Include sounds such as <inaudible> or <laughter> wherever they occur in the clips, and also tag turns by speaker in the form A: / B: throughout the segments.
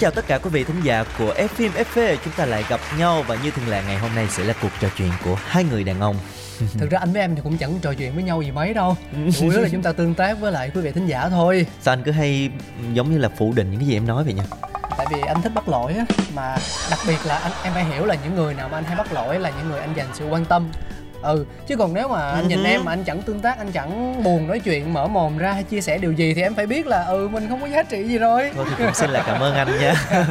A: chào tất cả quý vị thính giả của F phim FV Chúng ta lại gặp nhau và như thường lệ ngày hôm nay sẽ là cuộc trò chuyện của hai người đàn ông. <laughs>
B: Thực ra anh với em thì cũng chẳng trò chuyện với nhau gì mấy đâu. <laughs> Chủ yếu là chúng ta tương tác với lại quý vị thính giả thôi.
A: Sao anh cứ hay giống như là phủ định những cái gì em nói vậy nha
B: tại vì anh thích bắt lỗi á mà đặc biệt là anh em phải hiểu là những người nào mà anh hay bắt lỗi là những người anh dành sự quan tâm ừ chứ còn nếu mà anh nhìn
A: Ừ.
B: em mà anh chẳng tương tác anh chẳng buồn nói chuyện mở mồm ra hay chia sẻ điều gì thì em phải biết là ừ mình không có giá trị gì rồi.
A: Thôi thì cũng xin là cảm ơn anh nha. <laughs>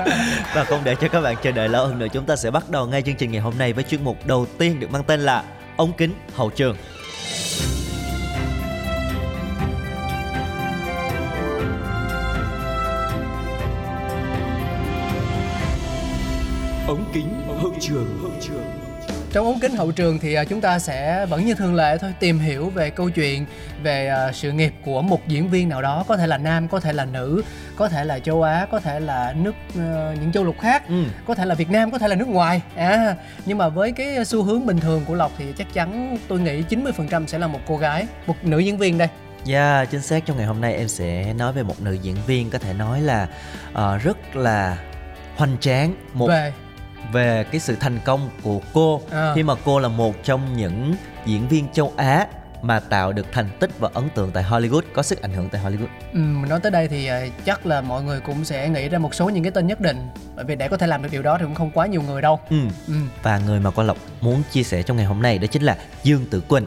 A: Và không để cho các bạn chờ đợi lâu hơn nữa Chúng ta sẽ bắt đầu ngay chương trình ngày hôm nay Với chuyên mục đầu tiên được mang tên là Ống kính hậu trường.
C: Ống kính hậu trường hậu trường
B: trong ống kính hậu trường thì à, chúng ta sẽ vẫn như thường lệ thôi tìm hiểu về câu chuyện về à, sự nghiệp của một diễn viên nào đó có thể là nam có thể là nữ có thể là châu á có thể là nước ờ, những châu lục khác
A: ừ.
B: có thể là Việt Nam có thể là nước ngoài à. Nhưng mà với cái xu hướng bình thường của Lộc thì chắc chắn tôi nghĩ 90% sẽ là một cô gái một nữ diễn viên đây.
A: Yeah, chính xác. Trong ngày hôm nay em sẽ nói về một nữ diễn viên Có thể nói là ờ, rất là hoành tráng một
B: về
A: về cái sự thành công của cô
B: À.
A: khi mà cô là một trong những diễn viên châu Á mà tạo được thành tích và ấn tượng tại Hollywood có sức ảnh hưởng tại Hollywood.
B: ừ, mình nói tới đây thì à, chắc là mọi người cũng sẽ nghĩ ra một số những cái tên nhất định bởi vì để có thể làm được điều đó thì cũng không quá nhiều người đâu
A: Ừ.
B: ừ.
A: Và người mà Quang Lộc muốn chia sẻ trong ngày hôm nay đó chính là Dương Tử Quỳnh.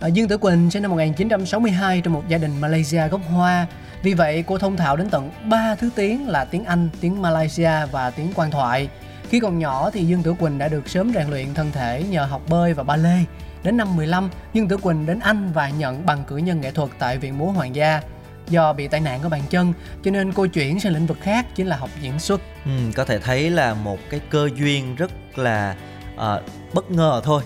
B: À, Dương Tử Quỳnh sinh năm 1962 trong một gia đình Malaysia gốc Hoa. Vì vậy, cô thông thạo đến tận 3 thứ tiếng là tiếng Anh, tiếng Malaysia và tiếng quan thoại. Khi còn nhỏ thì Dương Tử Quỳnh đã được sớm rèn luyện thân thể nhờ học bơi và ba lê. Đến năm 15, Dương Tử Quỳnh đến Anh và nhận bằng cử nhân nghệ thuật tại Viện Múa Hoàng gia. Do bị tai nạn ở bàn chân, cho nên cô chuyển sang lĩnh vực khác chính là học diễn xuất.
A: Ừ, có thể thấy là một cái cơ duyên rất là ờ, bất ngờ thôi.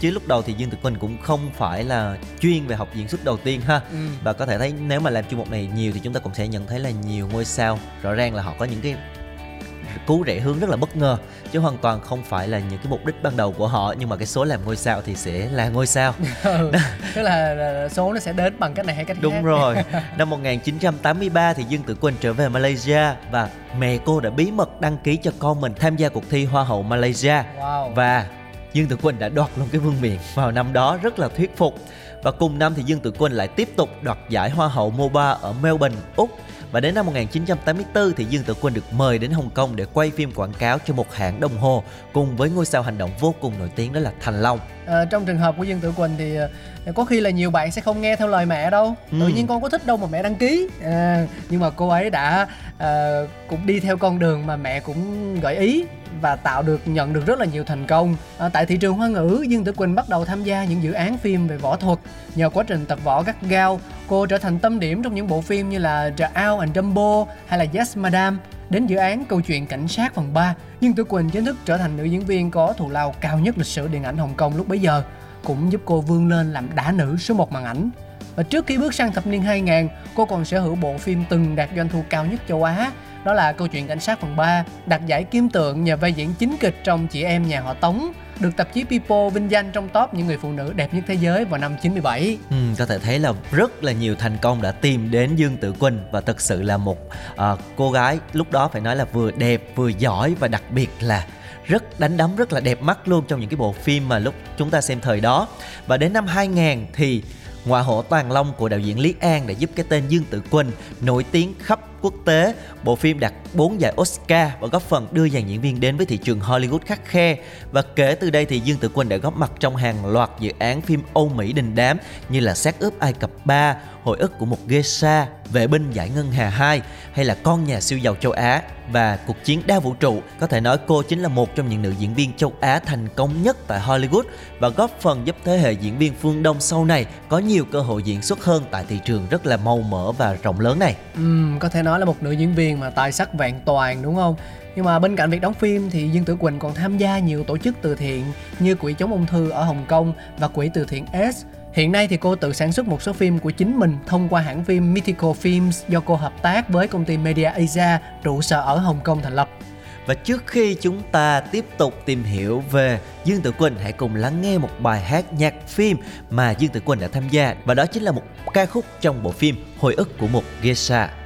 A: Chứ lúc đầu thì Dương Tử Quỳnh cũng không phải là chuyên về học diễn xuất đầu tiên ha.
B: Ừ.
A: Và có thể thấy nếu mà làm chuyên mục này nhiều thì chúng ta cũng sẽ nhận thấy là nhiều ngôi sao rõ ràng là họ có những cái cú rẽ hướng rất là bất ngờ chứ hoàn toàn không phải là những cái mục đích ban đầu của họ nhưng mà cái số làm ngôi sao thì sẽ là ngôi sao <laughs>
B: Ừ. Tức là, là số nó sẽ đến bằng cách này hay cách khác.
A: đúng rồi <laughs> năm 1983 thì Dương Tử Quỳnh trở về Malaysia và mẹ cô đã bí mật đăng ký cho con mình tham gia cuộc thi Hoa hậu Malaysia
B: Wow.
A: và Dương Tử Quỳnh đã đoạt luôn cái vương miện vào năm đó rất là thuyết phục và cùng năm thì Dương Tử Quỳnh lại tiếp tục đoạt giải Hoa hậu MOBA ở Melbourne, Úc và đến năm 1984 thì Dương Tử Quỳnh được mời đến Hồng Kông để quay phim quảng cáo cho một hãng đồng hồ cùng với ngôi sao hành động vô cùng nổi tiếng đó là Thành Long.
B: Ờ, trong trường hợp của Dương Tử Quỳnh thì ờ, có khi là nhiều bạn sẽ không nghe theo lời mẹ đâu tự
A: Ừ.
B: nhiên con có thích đâu mà mẹ đăng ký à, nhưng mà cô ấy đã ờ, cũng đi theo con đường mà mẹ cũng gợi ý và tạo được nhận được rất là nhiều thành công. À, tại thị trường hoa ngữ Dương Tử Quỳnh bắt đầu tham gia những dự án phim về võ thuật. Nhờ quá trình tập võ gắt gao cô trở thành tâm điểm trong những bộ phim như là The Owl and Dumbo hay là Yes Madam. Đến dự án câu chuyện cảnh sát phần 3, Dương Tử Quỳnh chính thức trở thành nữ diễn viên có thù lao cao nhất lịch sử điện ảnh Hồng Kông lúc bấy giờ, cũng giúp cô vươn lên làm đá nữ số một màn ảnh. Và trước khi bước sang thập niên 2000, cô còn sở hữu bộ phim từng đạt doanh thu cao nhất châu Á, đó là câu chuyện cảnh sát phần 3, đặt giải kim tượng nhờ vai diễn chính kịch trong Chị em nhà họ Tống, được tạp chí People vinh danh trong top những người phụ nữ đẹp nhất thế giới vào năm 97.
A: Ừ, có thể thấy là rất là nhiều thành công đã tìm đến Dương Tử Quỳnh và thực sự là một uh, cô gái lúc đó phải nói là vừa đẹp vừa giỏi và đặc biệt là rất đánh đấm rất là đẹp mắt luôn trong những cái bộ phim mà lúc chúng ta xem thời đó và đến năm 2000 thì Ngoại hộ Toàn Long của đạo diễn Lý An đã giúp cái tên Dương Tử Quỳnh nổi tiếng khắp quốc tế. Bộ phim đạt 4 giải Oscar và góp phần đưa dàn diễn viên đến với thị trường Hollywood khắc khe. Và kể từ đây thì Dương Tử Quân đã góp mặt trong hàng loạt dự án phim Âu Mỹ đình đám như là Xác ướp Ai Cập 3, Hồi ức của một geisha, Vệ binh giải ngân hà 2 hay là Con nhà siêu giàu châu Á và Cuộc chiến đa vũ trụ. Có thể nói cô chính là một trong những nữ diễn viên châu Á thành công nhất tại Hollywood và góp phần giúp thế hệ diễn viên phương Đông sau này có nhiều cơ hội diễn xuất hơn tại thị trường rất là màu mỡ và rộng lớn này.
B: Ừ, có thể nói là một nữ diễn viên mà tài sắc vẹn toàn, đúng không? Nhưng mà bên cạnh việc đóng phim thì Dương Tử Quỳnh còn tham gia nhiều tổ chức từ thiện như Quỹ chống ung thư ở Hồng Kông và Quỹ từ thiện S. Hiện nay thì cô tự sản xuất một số phim của chính mình thông qua hãng phim Mythical Films do cô hợp tác với công ty Media Asia, trụ sở ở Hồng Kông thành lập.
A: Và trước khi chúng ta tiếp tục tìm hiểu về Dương Tử Quỳnh, hãy cùng lắng nghe một bài hát nhạc phim mà Dương Tử Quỳnh đã tham gia và đó chính là một ca khúc trong bộ phim Hồi ức của một geisha.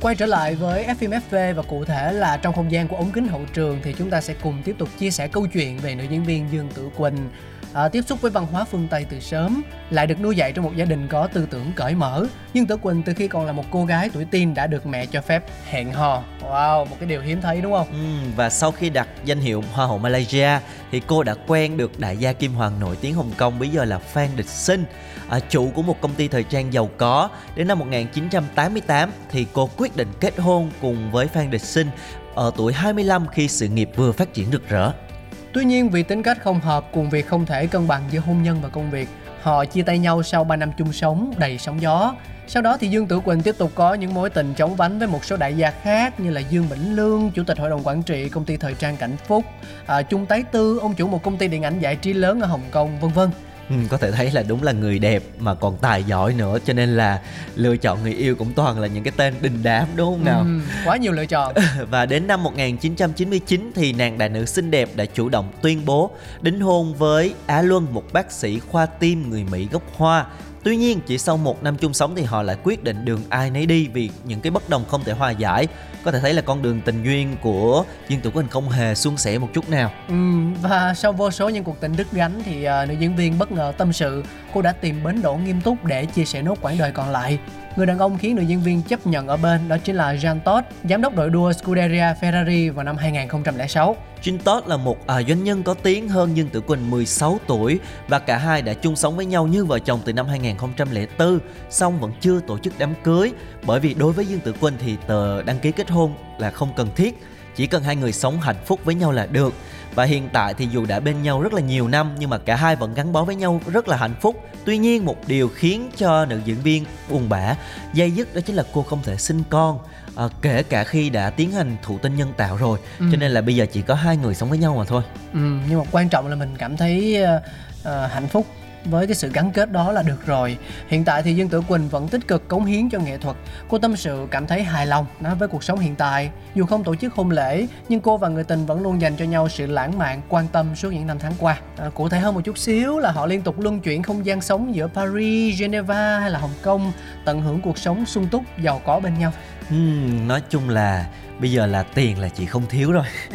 B: Quay trở lại với FMFV và cụ thể là trong không gian của ống kính hậu trường thì chúng ta sẽ cùng tiếp tục chia sẻ câu chuyện về nữ diễn viên Dương Tử Quỳnh à, tiếp xúc với văn hóa phương Tây từ sớm, lại được nuôi dạy trong một gia đình có tư tưởng cởi mở. Nhưng Tử Quỳnh từ khi còn là một cô gái tuổi teen đã được mẹ cho phép hẹn hò. Wow, một cái điều hiếm thấy đúng không?
A: Ừ, và sau khi đặt danh hiệu Hoa hậu Malaysia thì cô đã quen được đại gia Kim Hoàng nổi tiếng Hồng Kông bây giờ là Phan Địch Sinh, à, chủ của một công ty thời trang giàu có. Đến năm 1988 thì cô quyết định kết hôn cùng với Phan Địch Sinh ở tuổi 25 khi sự nghiệp vừa phát triển rực rỡ.
B: Tuy nhiên vì tính cách không hợp cùng việc không thể cân bằng giữa hôn nhân và công việc, họ chia tay nhau sau 3 năm chung sống đầy sóng gió. Sau đó thì Dương Tử Quỳnh tiếp tục có những mối tình chóng vánh với một số đại gia khác như là Dương Bỉnh Lương, chủ tịch hội đồng quản trị công ty thời trang Cảnh Phúc, à, Trung Tái Tư, ông chủ một công ty điện ảnh giải trí lớn ở Hồng Kông, vân vân.
A: Ừ, có thể thấy là đúng là người đẹp mà còn tài giỏi nữa cho nên là lựa chọn người yêu cũng toàn là những cái tên đình đám đúng không nào?
B: Ừ, quá nhiều lựa chọn. <laughs>
A: Và đến năm 1999 thì nàng đại nữ xinh đẹp đã chủ động tuyên bố đính hôn với Á Luân, một bác sĩ khoa tim người Mỹ gốc Hoa Tuy nhiên, chỉ sau một năm chung sống thì họ lại quyết định đường ai nấy đi vì những cái bất đồng không thể hòa giải. Có thể thấy là con đường tình duyên của Dương Tử Quỳnh không hề suôn sẻ một chút nào.
B: Ừ, và sau vô số những cuộc tình đứt gánh thì uh, nữ diễn viên bất ngờ tâm sự cô đã tìm bến đỗ nghiêm túc để chia sẻ nốt quãng đời còn lại. Người đàn ông khiến nữ diễn viên chấp nhận ở bên đó chính là Jean Todt, giám đốc đội đua Scuderia Ferrari vào năm 2006.
A: Jin Todt là một à, doanh nhân có tiếng hơn Dương Tử Quỳnh 16 tuổi và cả hai đã chung sống với nhau như vợ chồng từ năm 2004, song vẫn chưa tổ chức đám cưới bởi vì đối với Dương Tử Quỳnh thì tờ đăng ký kết hôn là không cần thiết, chỉ cần hai người sống hạnh phúc với nhau là được. Và hiện tại thì dù đã bên nhau rất là nhiều năm nhưng mà cả hai vẫn gắn bó với nhau rất là hạnh phúc. Tuy nhiên một điều khiến cho nữ diễn viên buồn bã, dây dứt đó chính là cô không thể sinh con. À, kể cả khi đã tiến hành thụ tinh nhân tạo rồi ừ. cho nên là bây giờ chỉ có hai người sống với nhau mà thôi.
B: Ừ, nhưng mà quan trọng là mình cảm thấy uh, uh, hạnh phúc với cái sự gắn kết đó là được rồi. Hiện tại thì dương tử quỳnh vẫn tích cực cống hiến cho nghệ thuật. Cô tâm sự cảm thấy hài lòng nói với cuộc sống hiện tại. Dù không tổ chức hôn lễ nhưng cô và người tình vẫn luôn dành cho nhau sự lãng mạn quan tâm suốt những năm tháng qua. À, cụ thể hơn một chút xíu là họ liên tục luân chuyển không gian sống giữa paris geneva hay là hồng kông tận hưởng cuộc sống sung túc giàu có bên nhau
A: uhm, nói chung là bây giờ là tiền là chị không thiếu rồi. <laughs>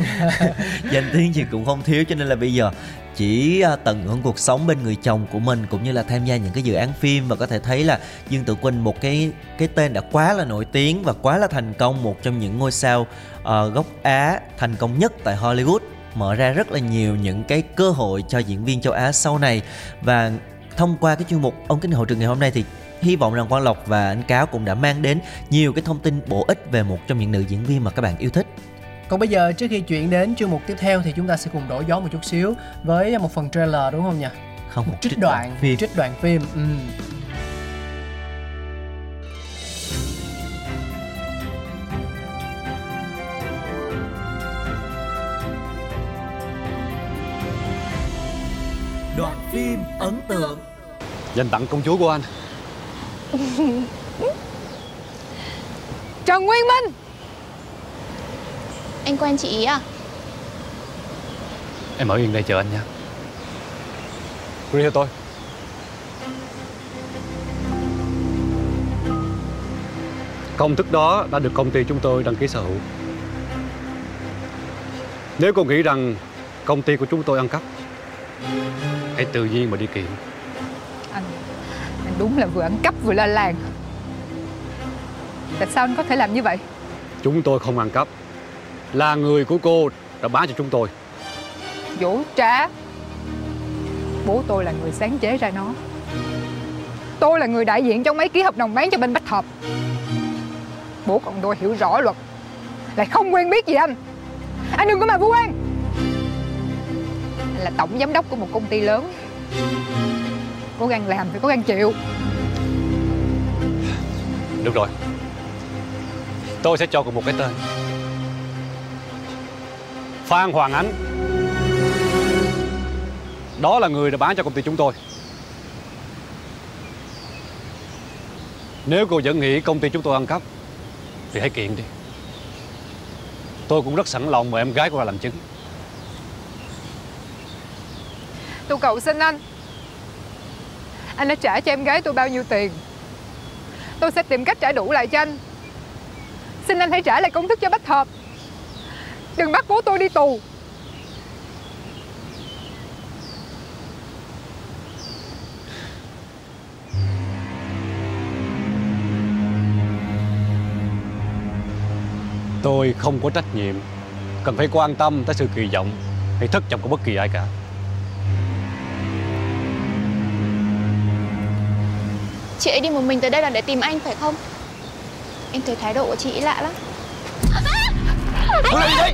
A: <laughs> Danh tiếng chị cũng không thiếu cho nên là bây giờ chỉ à, tận hưởng cuộc sống bên người chồng của mình cũng như là tham gia những cái dự án phim và có thể thấy là Dương Tử Quỳnh một cái cái tên đã quá là nổi tiếng và quá là thành công một trong những ngôi sao uh, gốc Á thành công nhất tại Hollywood mở ra rất là nhiều những cái cơ hội cho diễn viên châu Á sau này. Và thông qua cái chuyên mục ông kính hậu trường ngày hôm nay thì hy vọng rằng Quang Lộc và anh Cáo cũng đã mang đến nhiều cái thông tin bổ ích về một trong những nữ diễn viên mà các bạn yêu thích.
B: Còn bây giờ trước khi chuyển đến chuyên mục tiếp theo thì chúng ta sẽ cùng đổi gió một chút xíu với một phần trailer đúng không nhỉ?
A: Không,
B: một trích, trích đoạn, đoạn phim. Trích đoạn phim. Ừ.
C: Đoạn phim ấn tượng
D: Dành tặng công chúa của anh <laughs>
E: Trần Nguyên Minh.
F: Anh quen chị ý à?
D: Em ở yên đây chờ anh nha. Đi theo tôi. Công thức đó đã được công ty chúng tôi đăng ký sở hữu. Nếu cô nghĩ rằng công ty của chúng tôi ăn cắp Hãy tự nhiên mà đi kiện
E: đúng là vừa ăn cắp vừa la làng. Tại sao anh có thể làm như vậy?
D: Chúng tôi không ăn cắp. Là người của cô đã bán cho chúng tôi.
E: Dỗ trá. Bố tôi là người sáng chế ra nó. Tôi là người đại diện trong mấy ký hợp đồng bán cho bên Bách Hợp. Bố còn tôi hiểu rõ luật. Lại không quen biết gì anh. Anh đừng có mà vu oan. Anh là tổng giám đốc của một công ty lớn Cố gắng làm thì cố gắng chịu.
D: Được rồi. Tôi sẽ cho cô một cái tên. Phan Hoàng Ánh. Đó là người đã bán cho công ty chúng tôi. Nếu cô vẫn nghĩ công ty chúng tôi ăn cắp Thì hãy kiện đi. Tôi cũng rất sẵn lòng mời em gái cô ra làm chứng.
E: Tôi cầu xin anh anh đã trả cho em gái tôi bao nhiêu tiền? Tôi sẽ tìm cách trả đủ lại cho anh. Xin anh hãy trả lại công thức cho Bách Hợp. Đừng bắt bố tôi đi tù.
D: Tôi không có trách nhiệm. Cần phải quan tâm tới sự kỳ vọng Hay thất vọng của bất kỳ ai cả.
F: Chị ấy đi một mình tới đây là để tìm anh phải không? Em thấy thái độ của chị ấy lạ lắm.
D: Làm gì vậy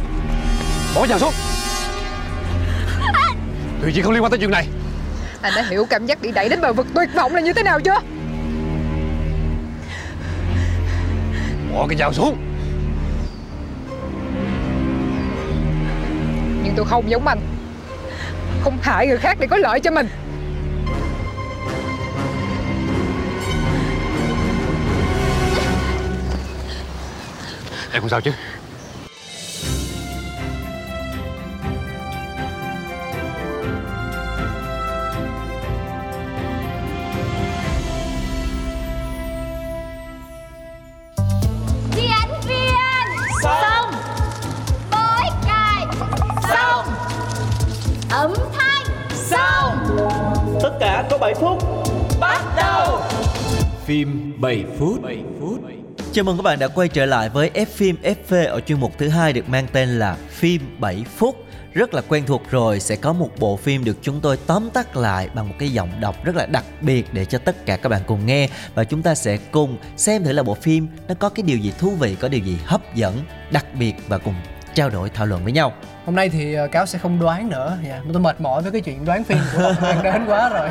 D: Bỏ vào xuống. Chuyện gì không liên quan tới chuyện này.
E: Anh đã hiểu cảm giác bị đẩy đến bờ vực tuyệt vọng là như thế nào chưa?
D: Bỏ cái dao xuống.
E: Nhưng tôi không giống anh. Không hại người khác để có lợi cho mình
D: Em không sao chứ?
G: Diễn viên Xong Bối cài Xong Âm thanh Xong
A: Tất cả có 7 phút.
C: Bắt đầu. Phim 7 phút. 7 phút
A: Chào mừng các bạn đã quay trở lại với F phim FV ở chuyên mục thứ hai được mang tên là phim 7 phút. Rất là quen thuộc rồi, sẽ có một bộ phim được chúng tôi tóm tắt lại bằng một cái giọng đọc rất là đặc biệt để cho tất cả các bạn cùng nghe và chúng ta sẽ cùng xem thử là bộ phim nó có cái điều gì thú vị, có điều gì hấp dẫn, đặc biệt và cùng trao đổi thảo luận với nhau
B: hôm nay thì ờ, cáo sẽ không đoán nữa dạ tôi mệt mỏi với cái chuyện đoán phim của mang đến quá rồi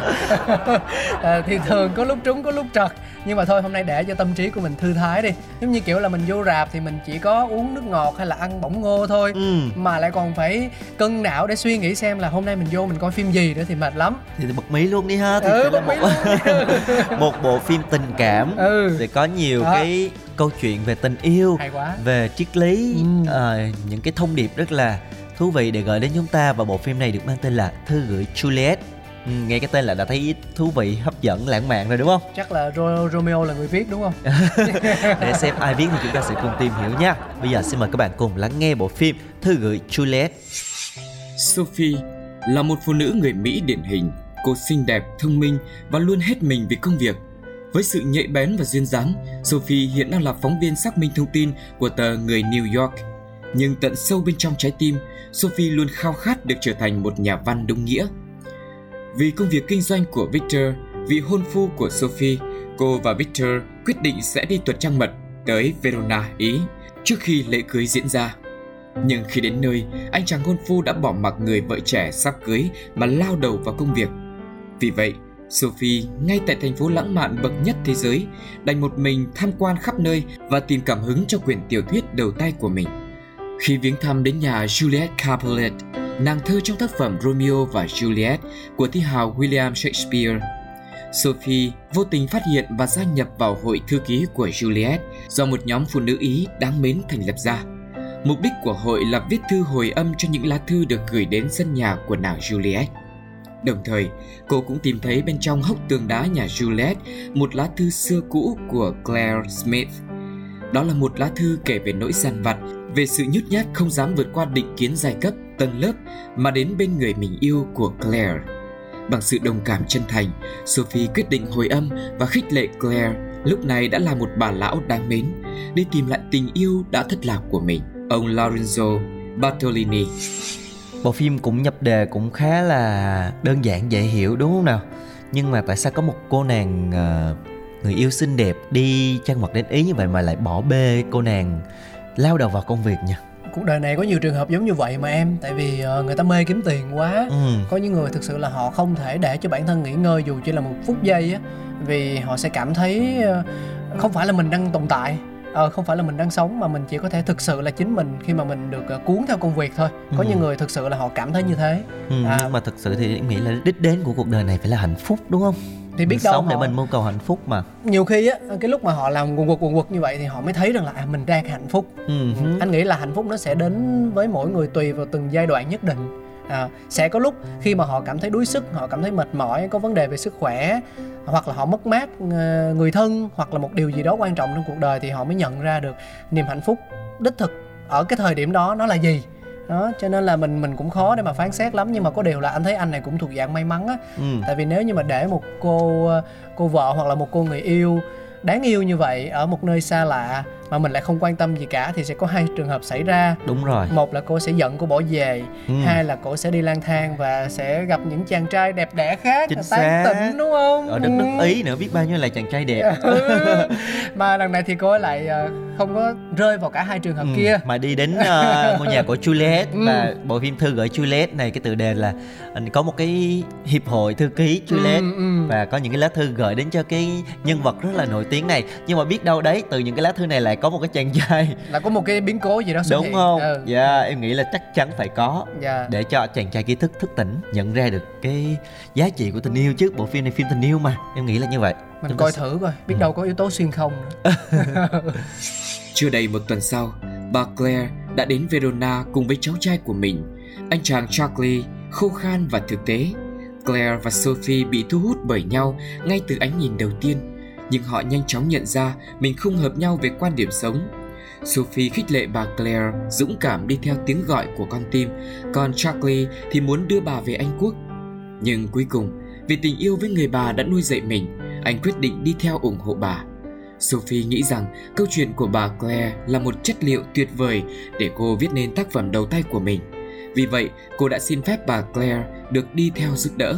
B: à, <laughs> thì thường có lúc trúng có lúc trật nhưng mà thôi hôm nay để cho tâm trí của mình thư thái đi giống như kiểu là mình vô rạp thì mình chỉ có uống nước ngọt hay là ăn bỏng ngô thôi
A: Ừ.
B: mà lại còn phải cân não để suy nghĩ xem là hôm nay mình vô mình coi phim gì nữa thì mệt lắm
A: Thì bật mí luôn đi ha. Thì
B: Ừ,
A: là một, <laughs> một bộ phim tình cảm
B: Ừ.
A: sẽ có nhiều
B: Đó.
A: cái câu chuyện về tình yêu
B: hay quá
A: về triết lý
B: Ừ.
A: ờ, những cái thông điệp rất là thú vị để gửi đến chúng ta và bộ phim này được mang tên là Thư gửi Juliet. Ừ, nghe cái tên là đã thấy thú vị, hấp dẫn, lãng mạn rồi đúng không?
B: chắc là Ro- Romeo là người viết đúng không <laughs>
A: Để xem ai viết thì chúng ta sẽ cùng tìm hiểu nha. Bây giờ xin mời các bạn cùng lắng nghe bộ phim Thư gửi Juliet.
H: Sophie là một phụ nữ người Mỹ điển hình. Cô xinh đẹp, thông minh và luôn hết mình vì công việc. Với sự nhạy bén và duyên dáng, Sophie hiện đang là phóng viên xác minh thông tin của tờ Người New York. Nhưng tận sâu bên trong trái tim, Sophie luôn khao khát được trở thành một nhà văn đúng nghĩa. Vì công việc kinh doanh của Victor, vị hôn phu của Sophie, cô và Victor quyết định sẽ đi tuần trăng mật tới Verona, Ý, trước khi lễ cưới diễn ra. Nhưng khi đến nơi, anh chàng hôn phu đã bỏ mặc người vợ trẻ sắp cưới mà lao đầu vào công việc. Vì vậy, Sophie, ngay tại thành phố lãng mạn bậc nhất thế giới, đành một mình tham quan khắp nơi và tìm cảm hứng cho quyển tiểu thuyết đầu tay của mình. Khi viếng thăm đến nhà Juliet Capulet, nàng thơ trong tác phẩm Romeo và Juliet của thi hào William Shakespeare, Sophie vô tình phát hiện và gia nhập vào hội thư ký của Juliet do một nhóm phụ nữ Ý đáng mến thành lập ra. Mục đích của hội là viết thư hồi âm cho những lá thư được gửi đến sân nhà của nàng Juliet. Đồng thời, cô cũng tìm thấy bên trong hốc tường đá nhà Juliet một lá thư xưa cũ của Claire Smith. Đó là một lá thư kể về nỗi gian vặt, về sự nhút nhát không dám vượt qua định kiến giai cấp, tầng lớp mà đến bên người mình yêu của Claire. Bằng sự đồng cảm chân thành, Sophie quyết định hồi âm và khích lệ Claire lúc này đã là một bà lão đáng mến đi tìm lại tình yêu đã thất lạc của mình, ông Lorenzo Bartolini.
A: Bộ phim cũng nhập đề cũng khá là đơn giản dễ hiểu đúng không nào? Nhưng mà tại sao có một cô nàng ờ, người yêu xinh đẹp đi trang mật đến Ý như vậy mà lại bỏ bê cô nàng lao đầu vào công việc nha?
B: cuộc đời này có nhiều trường hợp giống như vậy mà em tại vì ờ, người ta mê kiếm tiền quá
A: Ừ.
B: có những người thực sự là họ không thể để cho bản thân nghỉ ngơi dù chỉ là một phút giây á vì họ sẽ cảm thấy ờ, không phải là mình đang tồn tại ờ, không phải là mình đang sống mà mình chỉ có thể thực sự là chính mình khi mà mình được ờ, cuốn theo công việc thôi có
A: Ừ.
B: những người thực sự là họ cảm thấy như thế
A: Ừ,
B: À.
A: nhưng mà thực sự thì em nghĩ là đích đến của cuộc đời này phải là hạnh phúc đúng không?
B: Thì biết
A: mình
B: đâu
A: sống để
B: họ,
A: mình mưu cầu hạnh phúc mà.
B: nhiều khi á cái lúc mà họ làm quần quật quần quật như vậy thì họ mới thấy rằng là à, mình đang hạnh phúc
A: hứ.
B: anh nghĩ là hạnh phúc nó sẽ đến với mỗi người tùy vào từng giai đoạn nhất định à, sẽ có lúc khi mà họ cảm thấy đuối sức họ cảm thấy mệt mỏi có vấn đề về sức khỏe hoặc là họ mất mát ờ, người thân hoặc là một điều gì đó quan trọng trong cuộc đời thì họ mới nhận ra được niềm hạnh phúc đích thực ở cái thời điểm đó nó là gì đó cho nên là mình mình cũng khó để mà phán xét lắm nhưng mà có điều là anh thấy anh này cũng thuộc dạng may mắn á
A: ừ.
B: tại vì nếu như mà để một cô cô vợ hoặc là một cô người yêu đáng yêu như vậy ở một nơi xa lạ mà mình lại không quan tâm gì cả thì sẽ có hai trường hợp xảy ra
A: đúng rồi
B: một là cô sẽ giận cô bỏ về
A: ừ.
B: hai là cô sẽ đi lang thang và sẽ gặp những chàng trai đẹp đẽ khác
A: Chính xác.
B: tỉnh đúng không
A: ở đất nước
B: Ừ.
A: ý nữa biết bao nhiêu là chàng trai đẹp
B: Ừ. <laughs> mà lần này thì cô ấy lại ờ, không có rơi vào cả hai trường hợp
A: Ừ,
B: kia.
A: mà đi đến ờ, <laughs> ngôi nhà của Juliet
B: Ừ.
A: và bộ phim thư gửi Juliet này cái tựa đề là anh có một cái hiệp hội thư ký Juliet
B: Ừ, ừ.
A: và có những cái lá thư gửi đến cho cái nhân vật rất là nổi tiếng này. Nhưng mà biết đâu đấy từ những cái lá thư này lại có một cái chàng trai.
B: Là có một cái biến cố gì đó xuất
A: đúng
B: hiện.
A: không?
B: Ừ.
A: dạ em nghĩ là chắc chắn phải có
B: dạ.
A: để cho chàng trai kia thức thức tỉnh nhận ra được cái giá trị của tình yêu chứ bộ phim này phim tình yêu mà. Em nghĩ là như vậy.
B: Mình
A: Chúng ta
B: coi
A: sẽ-
B: thử coi biết
A: Ừ.
B: đâu có yếu tố xuyên không nữa <laughs> <laughs>
H: Chưa đầy một tuần sau, bà Claire đã đến Verona cùng với cháu trai của mình, anh chàng Charlie, khô khan và thực tế. Claire và Sophie bị thu hút bởi nhau ngay từ ánh nhìn đầu tiên, nhưng họ nhanh chóng nhận ra mình không hợp nhau về quan điểm sống. Sophie khích lệ bà Claire dũng cảm đi theo tiếng gọi của con tim, còn Charlie thì muốn đưa bà về Anh Quốc. Nhưng cuối cùng, vì tình yêu với người bà đã nuôi dạy mình, anh quyết định đi theo ủng hộ bà. Sophie nghĩ rằng câu chuyện của bà Claire là một chất liệu tuyệt vời để cô viết nên tác phẩm đầu tay của mình. Vì vậy, cô đã xin phép bà Claire được đi theo giúp đỡ.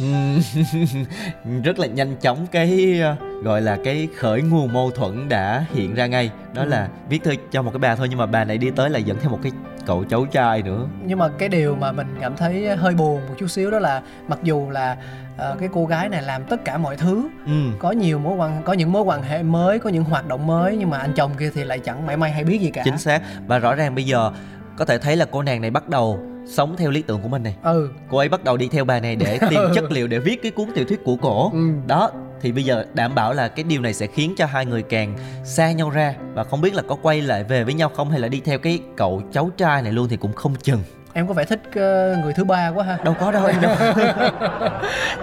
H: <laughs>
A: Rất là nhanh chóng cái ờ, gọi là cái khởi nguồn mâu thuẫn đã hiện ra ngay đó
B: Ừ.
A: là viết thư cho một cái bà thôi nhưng mà bà này đi tới là dẫn theo một cái cậu cháu trai nữa.
B: Nhưng mà cái điều mà mình cảm thấy hơi buồn một chút xíu đó là mặc dù là ờ, cái cô gái này làm tất cả mọi thứ
A: ừ.
B: có nhiều mối quan có những mối quan hệ mới có những hoạt động mới nhưng mà anh chồng kia thì lại chẳng mảy may hay biết gì cả.
A: Chính xác. Và rõ ràng bây giờ có thể thấy là cô nàng này bắt đầu sống theo lý tưởng của mình này.
B: Ừ.
A: Cô ấy bắt đầu đi theo bà này để <laughs> tìm chất liệu để viết cái cuốn tiểu thuyết của cổ.
B: Ừ.
A: Đó thì bây giờ đảm bảo là cái điều này sẽ khiến cho hai người càng xa nhau ra và không biết là có quay lại về với nhau không hay là đi theo cái cậu cháu trai này luôn thì cũng không chừng
B: em có vẻ thích ờ, người thứ ba quá ha.
A: Đâu có đâu em đâu. <laughs>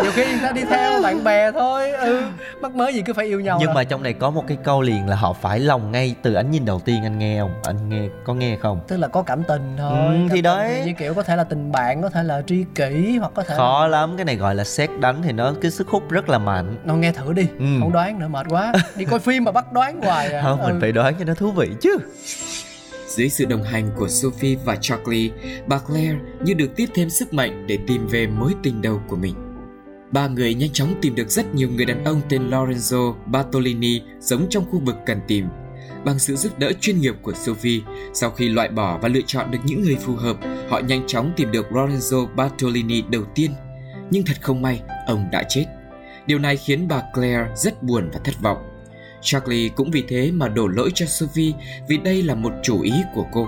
B: Nhiều khi người ta đi theo bạn bè thôi. Ừ mắc mới gì cứ phải yêu nhau
A: nhưng mà trong này có một cái câu liền là họ phải lòng ngay từ ánh nhìn đầu tiên anh nghe không? Anh nghe có nghe không?
B: Tức là có cảm tình thôi.
A: Ừ,
B: Cảm
A: thì đấy.
B: như kiểu có thể là tình bạn có thể là tri kỷ hoặc có thể
A: khó
B: là...
A: lắm cái này gọi là xét đánh thì nó cái sức hút rất là mạnh.
B: Nó nghe thử đi
A: Ừ.
B: không đoán nữa mệt quá. Đi coi phim mà bắt đoán hoài à.
A: Không mình
B: Ừ.
A: phải đoán cho nó thú vị chứ
H: dưới sự đồng hành của Sophie và Charlie, bà Claire như được tiếp thêm sức mạnh để tìm về mối tình đầu của mình. Ba người nhanh chóng tìm được rất nhiều người đàn ông tên Lorenzo Bartolini sống trong khu vực cần tìm. Bằng sự giúp đỡ chuyên nghiệp của Sophie, sau khi loại bỏ và lựa chọn được những người phù hợp, họ nhanh chóng tìm được Lorenzo Bartolini đầu tiên. Nhưng thật không may, ông đã chết. Điều này khiến bà Claire rất buồn và thất vọng. Charlie cũng vì thế mà đổ lỗi cho Sophie vì đây là một chủ ý của cô.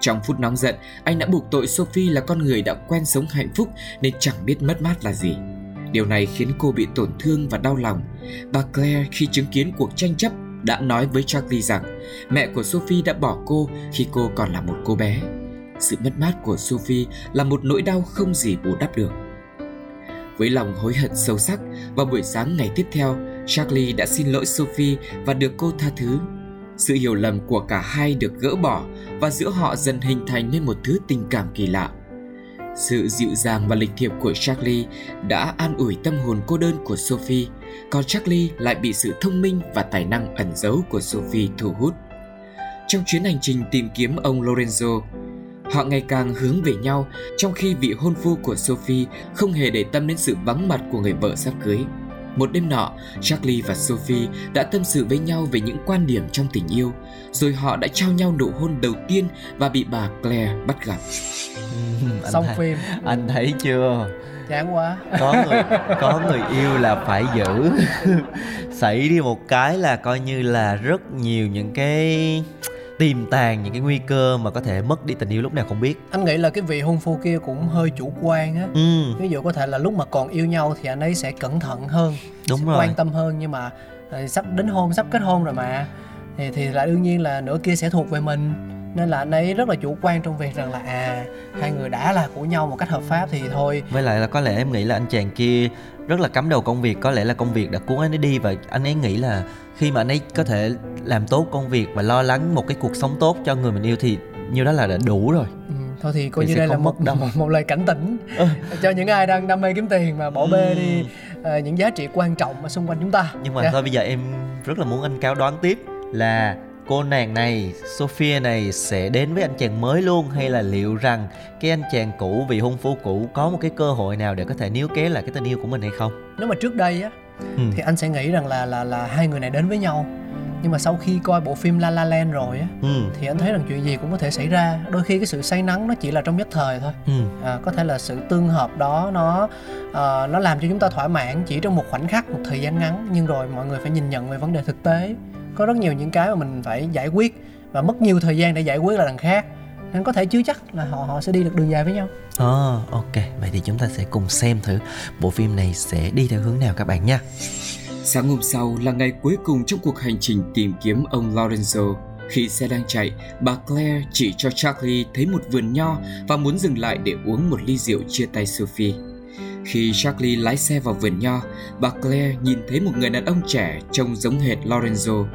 H: Trong phút nóng giận, anh đã buộc tội Sophie là con người đã quen sống hạnh phúc nên chẳng biết mất mát là gì. Điều này khiến cô bị tổn thương và đau lòng. Bà Claire khi chứng kiến cuộc tranh chấp đã nói với Charlie rằng mẹ của Sophie đã bỏ cô khi cô còn là một cô bé. Sự mất mát của Sophie là một nỗi đau không gì bù đắp được. Với lòng hối hận sâu sắc, vào buổi sáng ngày tiếp theo, Charlie đã xin lỗi Sophie và được cô tha thứ. Sự hiểu lầm của cả hai được gỡ bỏ và giữa họ dần hình thành nên một thứ tình cảm kỳ lạ. Sự dịu dàng và lịch thiệp của Charlie đã an ủi tâm hồn cô đơn của Sophie, còn Charlie lại bị sự thông minh và tài năng ẩn giấu của Sophie thu hút. Trong chuyến hành trình tìm kiếm ông Lorenzo, họ ngày càng hướng về nhau trong khi vị hôn phu của Sophie không hề để tâm đến sự vắng mặt của người vợ sắp cưới. Một đêm nọ, Charlie và Sophie đã tâm sự với nhau về những quan điểm trong tình yêu, rồi họ đã trao nhau nụ hôn đầu tiên và bị bà Claire bắt gặp.
B: Xong
A: thấy,
B: phim.
A: anh thấy chưa?
B: Chán quá.
A: Có người <laughs> có người yêu là phải giữ. <laughs> Xảy đi một cái là coi như là rất nhiều những cái tiềm tàng những cái nguy cơ mà có thể mất đi tình yêu lúc nào không biết.
B: Anh nghĩ là cái vị hôn phu kia cũng hơi chủ quan á.
A: Ừ.
B: Ví dụ có thể là lúc mà còn yêu nhau thì anh ấy sẽ cẩn thận hơn
A: đúng rồi.
B: quan tâm hơn. Nhưng mà ờ, sắp đến hôn sắp kết hôn rồi mà thì thì là đương nhiên là nửa kia sẽ thuộc về mình. Nên là anh ấy rất là chủ quan trong việc rằng là à hai người đã là của nhau một cách hợp pháp thì thôi.
A: Với lại là có lẽ em nghĩ là anh chàng kia rất là cắm đầu công việc có lẽ là công việc đã cuốn anh ấy đi và anh ấy nghĩ là khi mà anh ấy có thể làm tốt công việc và lo lắng một cái cuộc sống tốt cho người mình yêu thì như đó là đã đủ rồi
B: ừ, thôi thì coi
A: Thì
B: như đây là một,
A: đâu.
B: một <laughs> một lời cảnh tỉnh
A: Ừ.
B: cho những ai đang đam mê kiếm tiền mà bỏ bê
A: Ừ.
B: đi ờ, những giá trị quan trọng ở xung quanh chúng ta
A: nhưng mà
B: Dạ.
A: thôi bây giờ em rất là muốn anh cáo đoán tiếp là cô nàng này Sophia này sẽ đến với anh chàng mới luôn hay là liệu rằng cái anh chàng cũ vị hôn phu cũ có một cái cơ hội nào để có thể níu kéo lại cái tình yêu của mình hay không
B: nếu mà trước đây á
A: ừ.
B: thì anh sẽ nghĩ rằng là là là hai người này đến với nhau. Nhưng mà sau khi coi bộ phim La La Land rồi á
A: ừ.
B: thì anh thấy rằng chuyện gì cũng có thể xảy ra. Đôi khi cái sự say nắng nó chỉ là trong nhất thời thôi.
A: Ừ.
B: À, có thể là sự tương hợp đó nó ờ, nó làm cho chúng ta thỏa mãn chỉ trong một khoảnh khắc một thời gian ngắn. Nhưng rồi mọi người phải nhìn nhận về vấn đề thực tế. Có rất nhiều những cái mà mình phải giải quyết. Và mất nhiều thời gian để giải quyết là đằng khác nên có thể chưa chắc là họ họ sẽ đi được đường dài với nhau
A: Ồ, ok. Vậy thì chúng ta sẽ cùng xem thử bộ phim này sẽ đi theo hướng nào các bạn nha.
H: Sáng hôm sau là ngày cuối cùng trong cuộc hành trình tìm kiếm ông Lorenzo. Khi xe đang chạy, bà Claire chỉ cho Charlie thấy một vườn nho và muốn dừng lại để uống một ly rượu chia tay Sophie. Khi Charlie lái xe vào vườn nho, bà Claire nhìn thấy một người đàn ông trẻ trông giống hệt Lorenzo.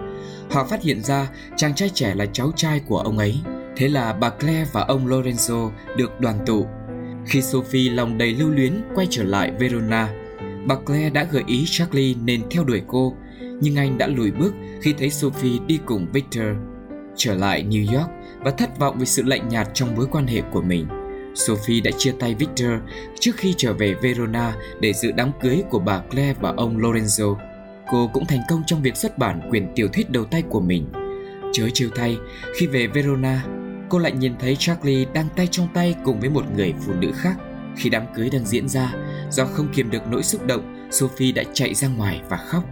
H: Họ phát hiện ra chàng trai trẻ là cháu trai của ông ấy. Thế là bà Claire và ông Lorenzo được đoàn tụ. Khi Sophie lòng đầy lưu luyến quay trở lại Verona, bà Claire đã gợi ý Charlie nên theo đuổi cô, nhưng anh đã lùi bước khi thấy Sophie đi cùng Victor. Trở lại New York và thất vọng vì sự lạnh nhạt trong mối quan hệ của mình, Sophie đã chia tay Victor trước khi trở về Verona để dự đám cưới của bà Claire và ông Lorenzo. Cô cũng thành công trong việc xuất bản quyển tiểu thuyết đầu tay của mình. Chớ chiều thay, khi về Verona, cô lại nhìn thấy Charlie đang tay trong tay cùng với một người phụ nữ khác. Khi đám cưới đang diễn ra, do không kiềm được nỗi xúc động, Sophie đã chạy ra ngoài và khóc.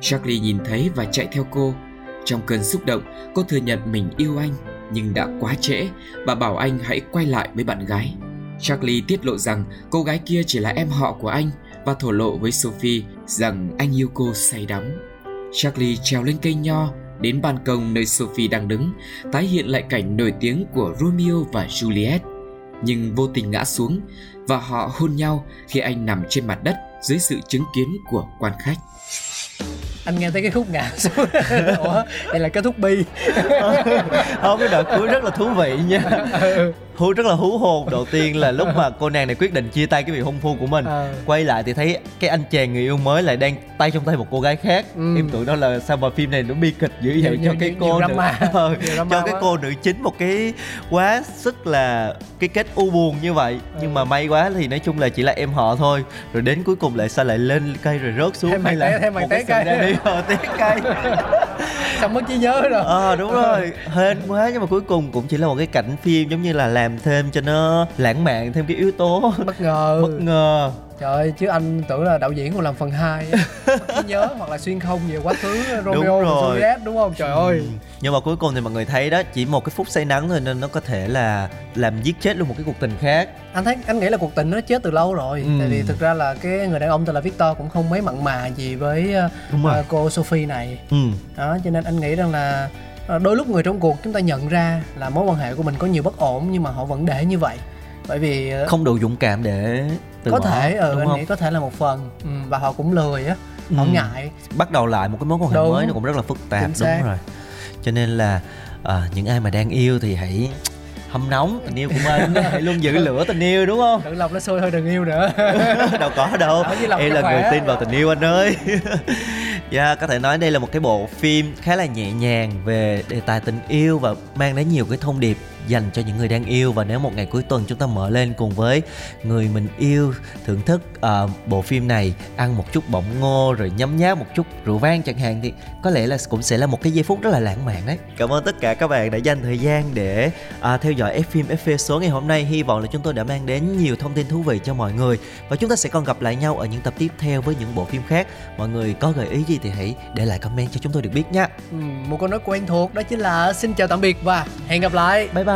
H: Charlie nhìn thấy và chạy theo cô. Trong cơn xúc động, cô thừa nhận mình yêu anh, nhưng đã quá trễ và bảo anh hãy quay lại với bạn gái. Charlie tiết lộ rằng cô gái kia chỉ là em họ của anh và thổ lộ với Sophie rằng anh yêu cô say đắm. Charlie trèo lên cây nho đến ban công nơi Sophie đang đứng, tái hiện lại cảnh nổi tiếng của Romeo và Juliet. Nhưng vô tình ngã xuống và họ hôn nhau khi anh nằm trên mặt đất dưới sự chứng kiến của quan khách.
B: anh nghe thấy cái khúc ngã xuống <laughs> ủa đây là kết thúc bi <laughs>
A: Không, cái đoạn cuối rất là thú vị nha. Hú rất là hú hồn. Đầu tiên là lúc mà cô nàng này quyết định chia tay cái vị hôn phu của mình.
B: Ờ.
A: Quay lại thì thấy cái anh chàng người yêu mới lại đang tay trong tay một cô gái khác.
B: Ừ.
A: Em tưởng đó là sao mà phim này nó bi kịch dữ vậy cho cái cô nữ. Ờ,
B: drama <laughs>
A: cho cái cô nữ chính một cái quá sức là cái kết u buồn như vậy. Nhưng
B: Ừ.
A: mà may quá thì nói chung là chỉ là em họ thôi. Rồi đến cuối cùng lại sao lại lên cây rồi rớt xuống
B: Thêm
A: hay là
B: thêm
A: một cái
B: cây.
A: ra đi ờ, té cây.
B: xong mất trí nhớ rồi
A: ờ đúng rồi hên quá nhưng mà cuối cùng cũng chỉ là một cái cảnh phim giống như là làm thêm cho nó lãng mạn thêm cái yếu tố.
B: Bất ngờ. <laughs>
A: Bất ngờ.
B: Trời ơi chứ anh tưởng là đạo diễn còn làm phần 2 trí nhớ hoặc là xuyên không về quá khứ <laughs> Romeo và. Juliet đúng không? Trời ơi.
A: Ừ. nhưng mà cuối cùng thì mọi người thấy đó chỉ một cái phút say nắng thôi nên nó có thể là làm giết chết luôn một cái cuộc tình khác.
B: Anh thấy anh nghĩ là cuộc tình nó chết từ lâu rồi.
A: Ừ.
B: tại vì thực ra là cái người đàn ông tên là Victor cũng không mấy mặn mà gì với ờ, cô Sophie này.
A: Ừ
B: đó cho nên anh nghĩ rằng là đôi lúc người trong cuộc chúng ta nhận ra là mối quan hệ của mình có nhiều bất ổn nhưng mà họ vẫn để như vậy. Bởi vì ờ,
A: không đủ dũng cảm để từ
B: có
A: bỏ,
B: thể ừ,
A: đúng
B: anh
A: không?
B: nghĩ có thể là một phần ừ, và họ cũng lười á họ
A: Ừ.
B: ngại.
A: Bắt đầu lại một cái mối quan hệ
B: Đúng.
A: mới nó cũng rất là phức tạp
B: xác.
A: đúng rồi. Cho nên là à, những ai mà đang yêu thì hãy hâm nóng tình yêu của mình <laughs> hãy luôn giữ lửa tình yêu đúng không?
B: Tự lòng nó sôi thôi đừng yêu nữa. <laughs>
A: Đâu có đâu. Em là người tin vào tình yêu anh ơi yeah, có thể nói đây là một cái bộ phim khá là nhẹ nhàng về đề tài tình yêu và mang đến nhiều cái thông điệp dành cho những người đang yêu. Và nếu một ngày cuối tuần chúng ta mở lên cùng với người mình yêu thưởng thức ờ, bộ phim này ăn một chút bỏng ngô rồi nhấm nháp một chút rượu vang chẳng hạn thì có lẽ là cũng sẽ là một cái giây phút rất là lãng mạn đấy. Cảm ơn tất cả các bạn đã dành thời gian để à, theo dõi F phim FV số ngày hôm nay. Hy vọng là chúng tôi đã mang đến nhiều thông tin thú vị cho mọi người. Và chúng ta sẽ còn gặp lại nhau ở những tập tiếp theo với những bộ phim khác. Mọi người có gợi ý gì thì hãy để lại comment cho chúng tôi được biết nha.
B: Ừ, một câu nói quen thuộc đó chính là xin chào tạm biệt và hẹn gặp lại.
A: Bye bye